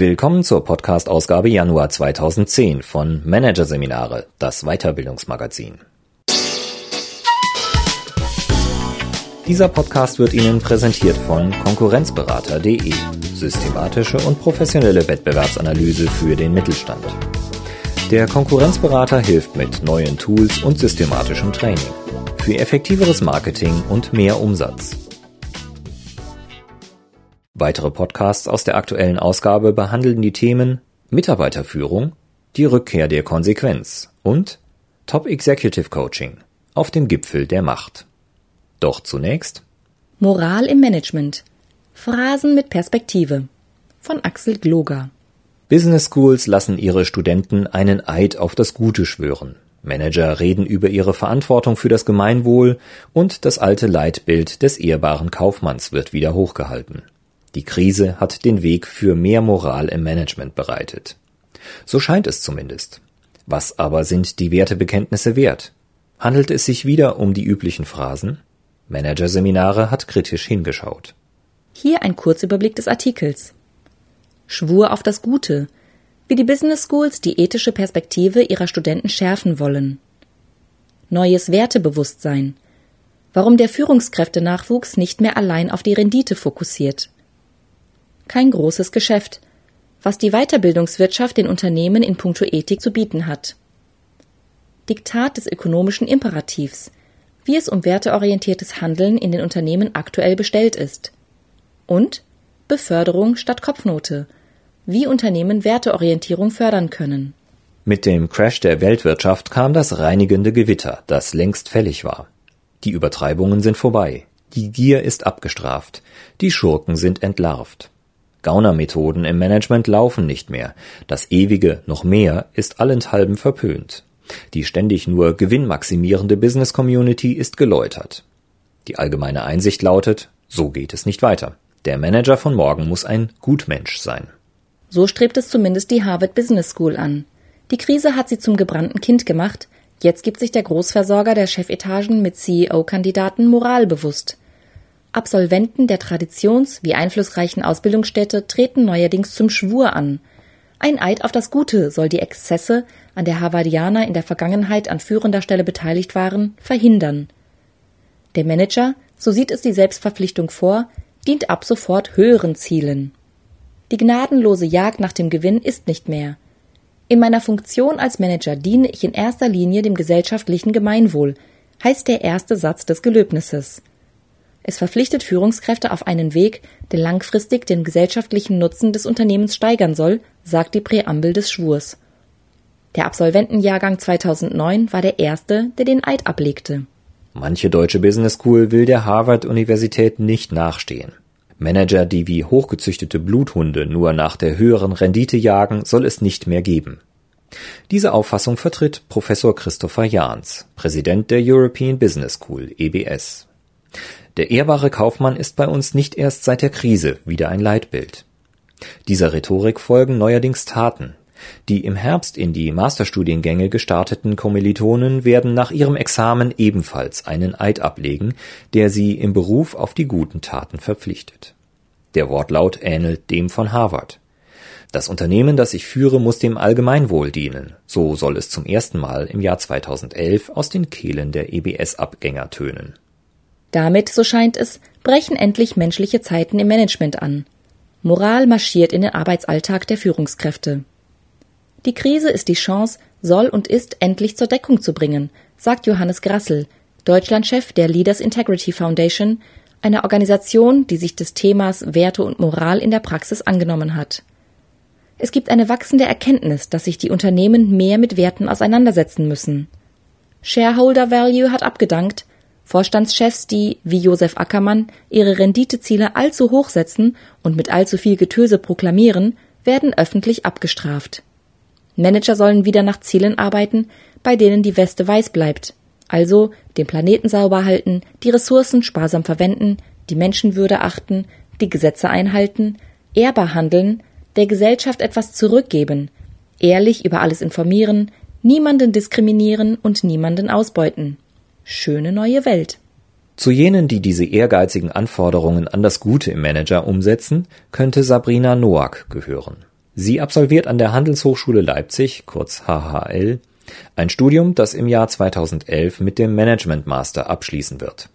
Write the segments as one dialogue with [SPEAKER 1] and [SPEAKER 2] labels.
[SPEAKER 1] Willkommen zur Podcast-Ausgabe Januar 2010 von Managerseminare, das Weiterbildungsmagazin. Dieser Podcast wird Ihnen präsentiert von Konkurrenzberater.de, systematische und professionelle Wettbewerbsanalyse für den Mittelstand. Der Konkurrenzberater hilft mit neuen Tools und systematischem Training für effektiveres Marketing und mehr Umsatz. Weitere Podcasts aus der aktuellen Ausgabe behandeln die Themen Mitarbeiterführung, die Rückkehr der Konsequenz und Top Executive Coaching auf dem Gipfel der Macht. Doch zunächst
[SPEAKER 2] Moral im Management. Phrasen mit Perspektive von Axel Gloger.
[SPEAKER 1] Business Schools lassen ihre Studenten einen Eid auf das Gute schwören. Manager reden über ihre Verantwortung für das Gemeinwohl und das alte Leitbild des ehrbaren Kaufmanns wird wieder hochgehalten. Die Krise hat den Weg für mehr Moral im Management bereitet. So scheint es zumindest. Was aber sind die Wertebekenntnisse wert? Handelt es sich wieder um die üblichen Phrasen? Managerseminare hat kritisch hingeschaut.
[SPEAKER 2] Hier ein Kurzüberblick des Artikels. Schwur auf das Gute, wie die Business Schools die ethische Perspektive ihrer Studenten schärfen wollen. Neues Wertebewusstsein, warum der Führungskräftenachwuchs nicht mehr allein auf die Rendite fokussiert kein großes Geschäft, was die Weiterbildungswirtschaft den Unternehmen in puncto Ethik zu bieten hat. Diktat des ökonomischen Imperativs, wie es um werteorientiertes Handeln in den Unternehmen aktuell bestellt ist. Und Beförderung statt Kopfnote, wie Unternehmen Werteorientierung fördern können.
[SPEAKER 1] Mit dem Crash der Weltwirtschaft kam das reinigende Gewitter, das längst fällig war. Die Übertreibungen sind vorbei, die Gier ist abgestraft, die Schurken sind entlarvt. Gaunermethoden im Management laufen nicht mehr. Das ewige noch mehr ist allenthalben verpönt. Die ständig nur gewinnmaximierende Business Community ist geläutert. Die allgemeine Einsicht lautet, so geht es nicht weiter. Der Manager von morgen muss ein Gutmensch sein.
[SPEAKER 2] So strebt es zumindest die Harvard Business School an. Die Krise hat sie zum gebrannten Kind gemacht. Jetzt gibt sich der Großversorger der Chefetagen mit CEO-Kandidaten moralbewusst. Absolventen der traditions- wie einflussreichen Ausbildungsstätte treten neuerdings zum Schwur an. Ein Eid auf das Gute soll die Exzesse, an der Harvardianer in der Vergangenheit an führender Stelle beteiligt waren, verhindern. Der Manager, so sieht es die Selbstverpflichtung vor, dient ab sofort höheren Zielen. Die gnadenlose Jagd nach dem Gewinn ist nicht mehr. In meiner Funktion als Manager diene ich in erster Linie dem gesellschaftlichen Gemeinwohl, heißt der erste Satz des Gelöbnisses. Es verpflichtet Führungskräfte auf einen Weg, der langfristig den gesellschaftlichen Nutzen des Unternehmens steigern soll, sagt die Präambel des Schwurs. Der Absolventenjahrgang 2009 war der erste, der den Eid ablegte.
[SPEAKER 1] Manche deutsche Business School will der Harvard-Universität nicht nachstehen. Manager, die wie hochgezüchtete Bluthunde nur nach der höheren Rendite jagen, soll es nicht mehr geben. Diese Auffassung vertritt Professor Christopher Jahns, Präsident der European Business School EBS. Der ehrbare Kaufmann ist bei uns nicht erst seit der Krise wieder ein Leitbild. Dieser Rhetorik folgen neuerdings Taten. Die im Herbst in die Masterstudiengänge gestarteten Kommilitonen werden nach ihrem Examen ebenfalls einen Eid ablegen, der sie im Beruf auf die guten Taten verpflichtet. Der Wortlaut ähnelt dem von Harvard. Das Unternehmen, das ich führe, muss dem Allgemeinwohl dienen. So soll es zum ersten Mal im Jahr 2011 aus den Kehlen der EBS-Abgänger tönen.
[SPEAKER 2] Damit, so scheint es, brechen endlich menschliche Zeiten im Management an. Moral marschiert in den Arbeitsalltag der Führungskräfte. Die Krise ist die Chance, soll und ist endlich zur Deckung zu bringen, sagt Johannes Grassel, Deutschlandchef der Leaders Integrity Foundation, einer Organisation, die sich des Themas Werte und Moral in der Praxis angenommen hat. Es gibt eine wachsende Erkenntnis, dass sich die Unternehmen mehr mit Werten auseinandersetzen müssen. Shareholder Value hat abgedankt, Vorstandschefs, die, wie Josef Ackermann, ihre Renditeziele allzu hoch setzen und mit allzu viel Getöse proklamieren, werden öffentlich abgestraft. Manager sollen wieder nach Zielen arbeiten, bei denen die Weste weiß bleibt, also den Planeten sauber halten, die Ressourcen sparsam verwenden, die Menschenwürde achten, die Gesetze einhalten, ehrbar handeln, der Gesellschaft etwas zurückgeben, ehrlich über alles informieren, niemanden diskriminieren und niemanden ausbeuten schöne neue Welt.
[SPEAKER 1] Zu jenen, die diese ehrgeizigen Anforderungen an das Gute im Manager umsetzen, könnte Sabrina Noack gehören. Sie absolviert an der Handelshochschule Leipzig, kurz HHL, ein Studium, das im Jahr 2011 mit dem Management Master abschließen wird.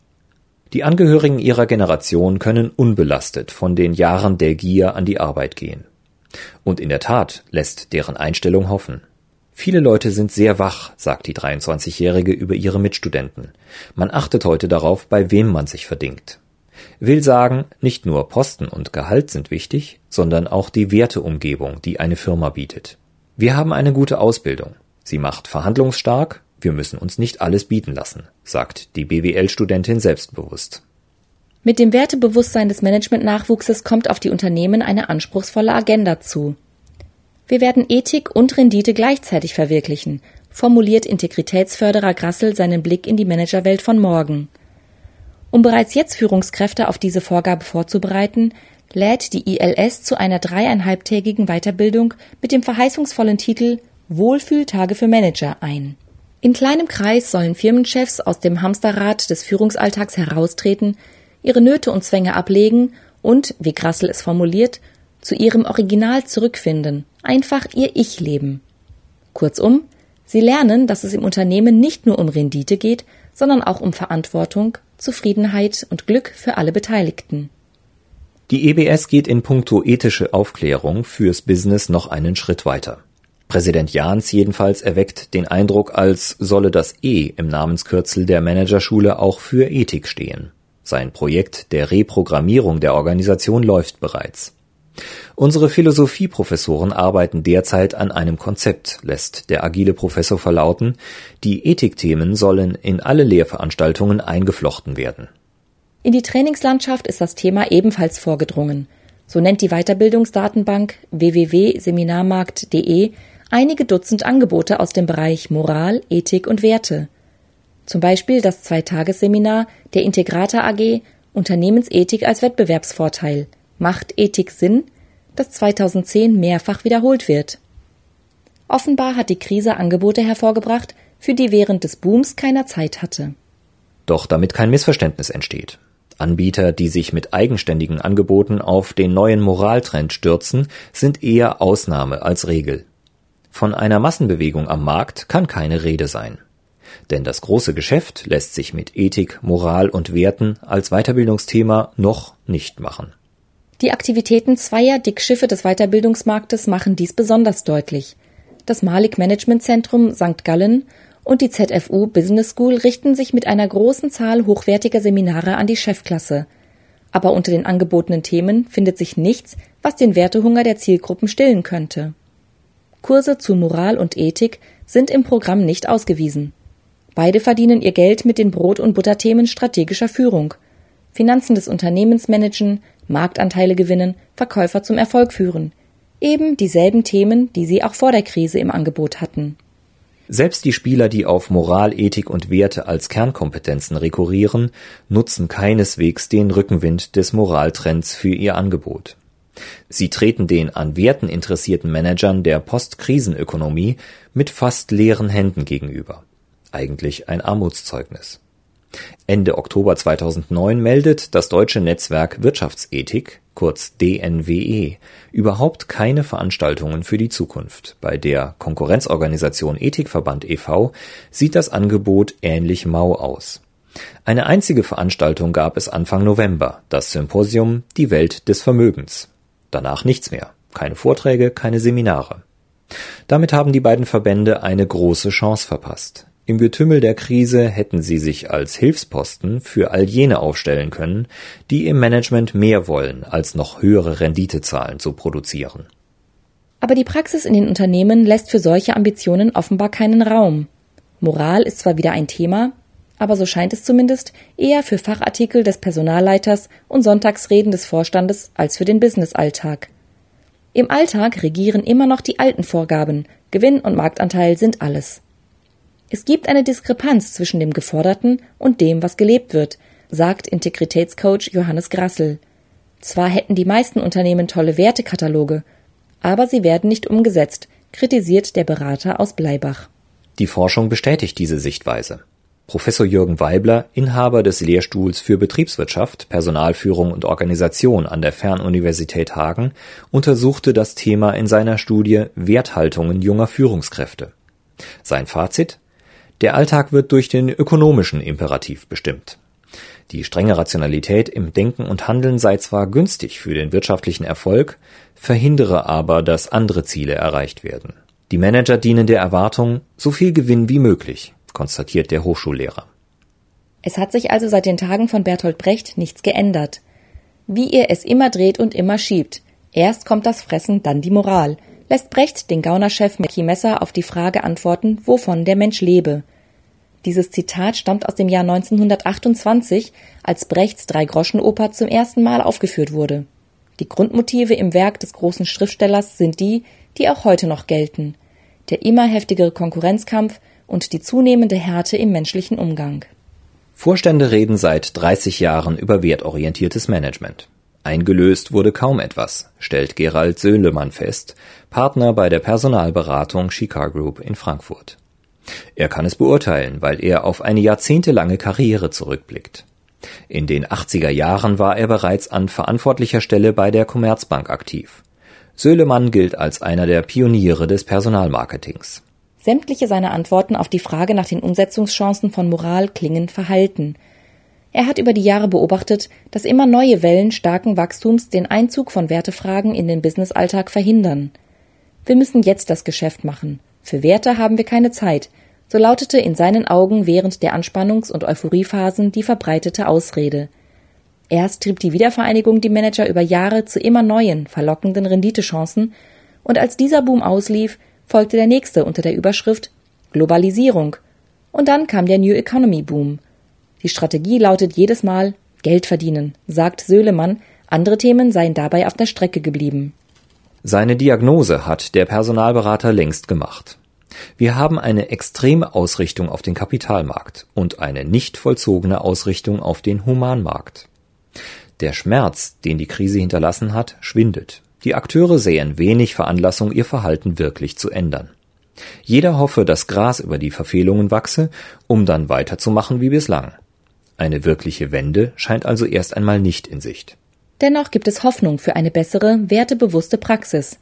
[SPEAKER 1] Die Angehörigen ihrer Generation können unbelastet von den Jahren der Gier an die Arbeit gehen. Und in der Tat lässt deren Einstellung hoffen. Viele Leute sind sehr wach, sagt die 23-Jährige über ihre Mitstudenten. Man achtet heute darauf, bei wem man sich verdingt. Will sagen, nicht nur Posten und Gehalt sind wichtig, sondern auch die Werteumgebung, die eine Firma bietet. Wir haben eine gute Ausbildung. Sie macht verhandlungsstark, wir müssen uns nicht alles bieten lassen, sagt die BWL-Studentin selbstbewusst.
[SPEAKER 2] Mit dem Wertebewusstsein des Managementnachwuchses kommt auf die Unternehmen eine anspruchsvolle Agenda zu. Wir werden Ethik und Rendite gleichzeitig verwirklichen, formuliert Integritätsförderer Grassel seinen Blick in die Managerwelt von morgen. Um bereits jetzt Führungskräfte auf diese Vorgabe vorzubereiten, lädt die ILS zu einer dreieinhalbtägigen Weiterbildung mit dem verheißungsvollen Titel Wohlfühltage für Manager ein. In kleinem Kreis sollen Firmenchefs aus dem Hamsterrad des Führungsalltags heraustreten, ihre Nöte und Zwänge ablegen und, wie Grassel es formuliert, zu ihrem Original zurückfinden, einfach ihr Ich leben. Kurzum, sie lernen, dass es im Unternehmen nicht nur um Rendite geht, sondern auch um Verantwortung, Zufriedenheit und Glück für alle Beteiligten.
[SPEAKER 1] Die EBS geht in puncto ethische Aufklärung fürs Business noch einen Schritt weiter. Präsident Jahns jedenfalls erweckt den Eindruck, als solle das E im Namenskürzel der Managerschule auch für Ethik stehen. Sein Projekt der Reprogrammierung der Organisation läuft bereits. Unsere Philosophieprofessoren arbeiten derzeit an einem Konzept, lässt der agile Professor verlauten, die Ethikthemen sollen in alle Lehrveranstaltungen eingeflochten werden.
[SPEAKER 2] In die Trainingslandschaft ist das Thema ebenfalls vorgedrungen. So nennt die Weiterbildungsdatenbank www.seminarmarkt.de einige Dutzend Angebote aus dem Bereich Moral, Ethik und Werte. Zum Beispiel das Zweitagesseminar der Integrata AG Unternehmensethik als Wettbewerbsvorteil – Macht Ethik Sinn, das 2010 mehrfach wiederholt wird. Offenbar hat die Krise Angebote hervorgebracht, für die während des Booms keiner Zeit hatte.
[SPEAKER 1] Doch damit kein Missverständnis entsteht. Anbieter, die sich mit eigenständigen Angeboten auf den neuen Moraltrend stürzen, sind eher Ausnahme als Regel. Von einer Massenbewegung am Markt kann keine Rede sein. Denn das große Geschäft lässt sich mit Ethik, Moral und Werten als Weiterbildungsthema noch nicht machen.
[SPEAKER 2] Die Aktivitäten zweier Dickschiffe des Weiterbildungsmarktes machen dies besonders deutlich. Das Malik Management Zentrum St. Gallen und die ZFU Business School richten sich mit einer großen Zahl hochwertiger Seminare an die Chefklasse. Aber unter den angebotenen Themen findet sich nichts, was den Wertehunger der Zielgruppen stillen könnte. Kurse zu Moral und Ethik sind im Programm nicht ausgewiesen. Beide verdienen ihr Geld mit den Brot- und Butterthemen strategischer Führung, Finanzen des Unternehmens managen, Marktanteile gewinnen, Verkäufer zum Erfolg führen. Eben dieselben Themen, die sie auch vor der Krise im Angebot hatten.
[SPEAKER 1] Selbst die Spieler, die auf Moral, Ethik und Werte als Kernkompetenzen rekurrieren, nutzen keineswegs den Rückenwind des Moraltrends für ihr Angebot. Sie treten den an Werten interessierten Managern der Postkrisenökonomie mit fast leeren Händen gegenüber. Eigentlich ein Armutszeugnis. Ende Oktober 2009 meldet das deutsche Netzwerk Wirtschaftsethik kurz DNWE überhaupt keine Veranstaltungen für die Zukunft. Bei der Konkurrenzorganisation Ethikverband e.V. sieht das Angebot ähnlich mau aus. Eine einzige Veranstaltung gab es Anfang November, das Symposium Die Welt des Vermögens. Danach nichts mehr. Keine Vorträge, keine Seminare. Damit haben die beiden Verbände eine große Chance verpasst. Im Getümmel der Krise hätten sie sich als Hilfsposten für all jene aufstellen können, die im Management mehr wollen, als noch höhere Renditezahlen zu produzieren.
[SPEAKER 2] Aber die Praxis in den Unternehmen lässt für solche Ambitionen offenbar keinen Raum. Moral ist zwar wieder ein Thema, aber so scheint es zumindest eher für Fachartikel des Personalleiters und Sonntagsreden des Vorstandes als für den Businessalltag. Im Alltag regieren immer noch die alten Vorgaben, Gewinn und Marktanteil sind alles. Es gibt eine Diskrepanz zwischen dem Geforderten und dem, was gelebt wird, sagt Integritätscoach Johannes Grassel. Zwar hätten die meisten Unternehmen tolle Wertekataloge, aber sie werden nicht umgesetzt, kritisiert der Berater aus Bleibach.
[SPEAKER 1] Die Forschung bestätigt diese Sichtweise. Professor Jürgen Weibler, Inhaber des Lehrstuhls für Betriebswirtschaft, Personalführung und Organisation an der Fernuniversität Hagen, untersuchte das Thema in seiner Studie Werthaltungen junger Führungskräfte. Sein Fazit Der Alltag wird durch den ökonomischen Imperativ bestimmt. Die strenge Rationalität im Denken und Handeln sei zwar günstig für den wirtschaftlichen Erfolg, verhindere aber, dass andere Ziele erreicht werden. Die Manager dienen der Erwartung, so viel Gewinn wie möglich, konstatiert der Hochschullehrer.
[SPEAKER 2] Es hat sich also seit den Tagen von Bertolt Brecht nichts geändert. Wie ihr es immer dreht und immer schiebt. Erst kommt das Fressen, dann die Moral. Lässt Brecht den Gaunerchef Mackie Messer auf die Frage antworten, wovon der Mensch lebe. Dieses Zitat stammt aus dem Jahr 1928, als Brechts Drei-Groschen-Oper zum ersten Mal aufgeführt wurde. Die Grundmotive im Werk des großen Schriftstellers sind die, die auch heute noch gelten. Der immer heftigere Konkurrenzkampf und die zunehmende Härte im menschlichen Umgang.
[SPEAKER 1] Vorstände reden seit 30 Jahren über wertorientiertes Management. Eingelöst wurde kaum etwas, stellt Gerald Söhlemann fest, Partner bei der Personalberatung Shikar Group in Frankfurt. Er kann es beurteilen, weil er auf eine jahrzehntelange Karriere zurückblickt. In den 80er Jahren war er bereits an verantwortlicher Stelle bei der Commerzbank aktiv. Söhlemann gilt als einer der Pioniere des Personalmarketings.
[SPEAKER 2] Sämtliche seiner Antworten auf die Frage nach den Umsetzungschancen von Moral klingen verhalten. Er hat über die Jahre beobachtet, dass immer neue Wellen starken Wachstums den Einzug von Wertefragen in den Businessalltag verhindern. Wir müssen jetzt das Geschäft machen. Für Werte haben wir keine Zeit, so lautete in seinen Augen während der Anspannungs- und Euphoriephasen die verbreitete Ausrede. Erst trieb die Wiedervereinigung die Manager über Jahre zu immer neuen, verlockenden Renditechancen, und als dieser Boom auslief, folgte der nächste unter der Überschrift Globalisierung. Und dann kam der New Economy Boom. Die Strategie lautet jedes Mal Geld verdienen, sagt Söhlemann, andere Themen seien dabei auf der Strecke geblieben.
[SPEAKER 1] Seine Diagnose hat der Personalberater längst gemacht. Wir haben eine extreme Ausrichtung auf den Kapitalmarkt und eine nicht vollzogene Ausrichtung auf den Humanmarkt. Der Schmerz, den die Krise hinterlassen hat, schwindet. Die Akteure sehen wenig Veranlassung, ihr Verhalten wirklich zu ändern. Jeder hoffe, dass Gras über die Verfehlungen wachse, um dann weiterzumachen wie bislang. Eine wirkliche Wende scheint also erst einmal nicht in Sicht.
[SPEAKER 2] Dennoch gibt es Hoffnung für eine bessere, wertebewusste Praxis.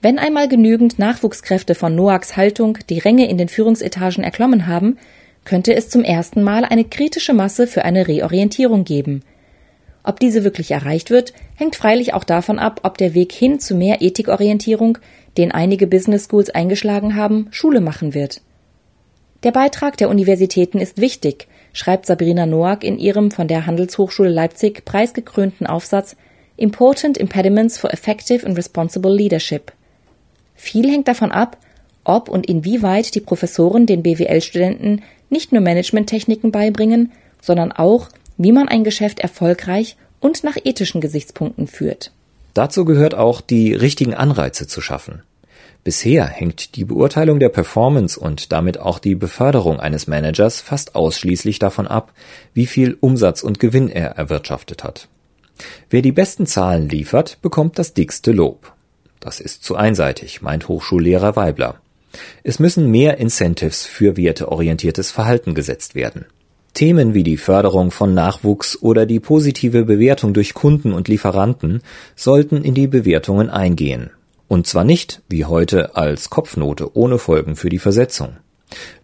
[SPEAKER 2] Wenn einmal genügend Nachwuchskräfte von Noaks Haltung die Ränge in den Führungsetagen erklommen haben, könnte es zum ersten Mal eine kritische Masse für eine Reorientierung geben. Ob diese wirklich erreicht wird, hängt freilich auch davon ab, ob der Weg hin zu mehr Ethikorientierung, den einige Business Schools eingeschlagen haben, Schule machen wird. Der Beitrag der Universitäten ist wichtig, schreibt Sabrina Noack in ihrem von der Handelshochschule Leipzig preisgekrönten Aufsatz Important Impediments for Effective and Responsible Leadership. Viel hängt davon ab, ob und inwieweit die Professoren den BWL-Studenten nicht nur Managementtechniken beibringen, sondern auch, wie man ein Geschäft erfolgreich und nach ethischen Gesichtspunkten führt.
[SPEAKER 1] Dazu gehört auch, die richtigen Anreize zu schaffen. Bisher hängt die Beurteilung der Performance und damit auch die Beförderung eines Managers fast ausschließlich davon ab, wie viel Umsatz und Gewinn er erwirtschaftet hat. Wer die besten Zahlen liefert, bekommt das dickste Lob. Das ist zu einseitig, meint Hochschullehrer Weibler. Es müssen mehr Incentives für werteorientiertes Verhalten gesetzt werden. Themen wie die Förderung von Nachwuchs oder die positive Bewertung durch Kunden und Lieferanten sollten in die Bewertungen eingehen und zwar nicht, wie heute, als Kopfnote ohne Folgen für die Versetzung.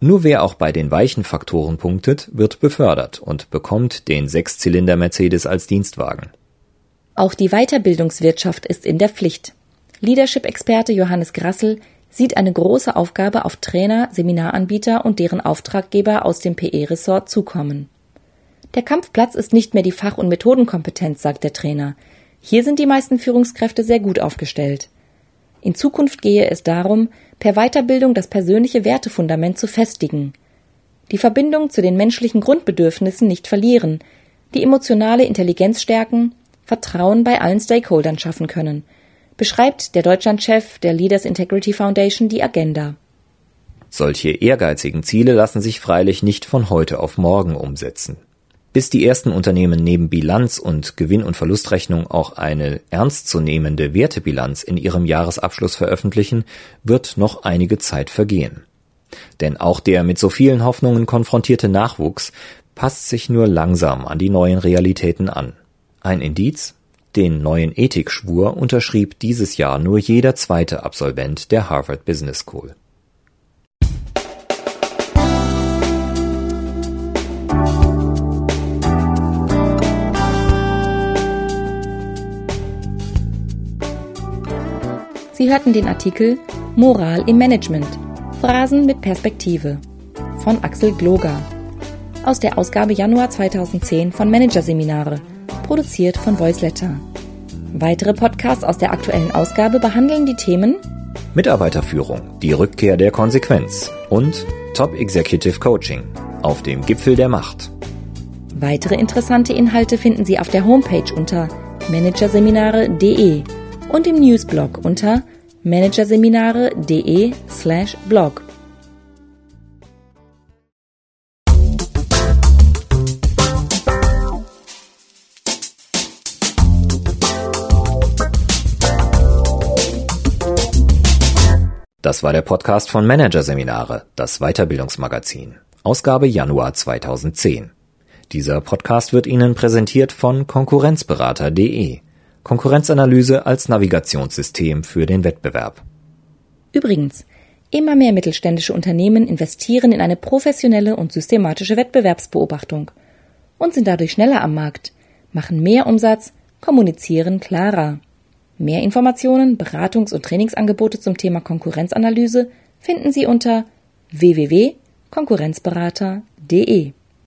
[SPEAKER 1] Nur wer auch bei den weichen Faktoren punktet, wird befördert und bekommt den Sechszylinder Mercedes als Dienstwagen.
[SPEAKER 2] Auch die Weiterbildungswirtschaft ist in der Pflicht. Leadership-Experte Johannes Grassel sieht eine große Aufgabe auf Trainer, Seminaranbieter und deren Auftraggeber aus dem PE-Ressort zukommen. Der Kampfplatz ist nicht mehr die Fach- und Methodenkompetenz, sagt der Trainer. Hier sind die meisten Führungskräfte sehr gut aufgestellt. In Zukunft gehe es darum, per Weiterbildung das persönliche Wertefundament zu festigen, die Verbindung zu den menschlichen Grundbedürfnissen nicht verlieren, die emotionale Intelligenz stärken, Vertrauen bei allen Stakeholdern schaffen können, beschreibt der Deutschlandchef der Leaders Integrity Foundation die Agenda.
[SPEAKER 1] Solche ehrgeizigen Ziele lassen sich freilich nicht von heute auf morgen umsetzen. Bis die ersten Unternehmen neben Bilanz und Gewinn- und Verlustrechnung auch eine ernstzunehmende Wertebilanz in ihrem Jahresabschluss veröffentlichen, wird noch einige Zeit vergehen. Denn auch der mit so vielen Hoffnungen konfrontierte Nachwuchs passt sich nur langsam an die neuen Realitäten an. Ein Indiz? Den neuen Ethikschwur unterschrieb dieses Jahr nur jeder zweite Absolvent der Harvard Business School.
[SPEAKER 2] Sie hörten den Artikel Moral im Management. Phrasen mit Perspektive von Axel Gloger aus der Ausgabe Januar 2010 von Managerseminare, produziert von Voiceletter. Weitere Podcasts aus der aktuellen Ausgabe behandeln die Themen
[SPEAKER 1] Mitarbeiterführung, die Rückkehr der Konsequenz und Top Executive Coaching auf dem Gipfel der Macht.
[SPEAKER 2] Weitere interessante Inhalte finden Sie auf der Homepage unter managerseminare.de und im Newsblog unter managerseminare.de slash blog.
[SPEAKER 1] Das war der Podcast von Managerseminare, das Weiterbildungsmagazin, Ausgabe Januar 2010. Dieser Podcast wird Ihnen präsentiert von Konkurrenzberater.de Konkurrenzanalyse als Navigationssystem für den Wettbewerb.
[SPEAKER 2] Übrigens, immer mehr mittelständische Unternehmen investieren in eine professionelle und systematische Wettbewerbsbeobachtung und sind dadurch schneller am Markt, machen mehr Umsatz, kommunizieren klarer. Mehr Informationen, Beratungs- und Trainingsangebote zum Thema Konkurrenzanalyse finden Sie unter www.konkurrenzberater.de.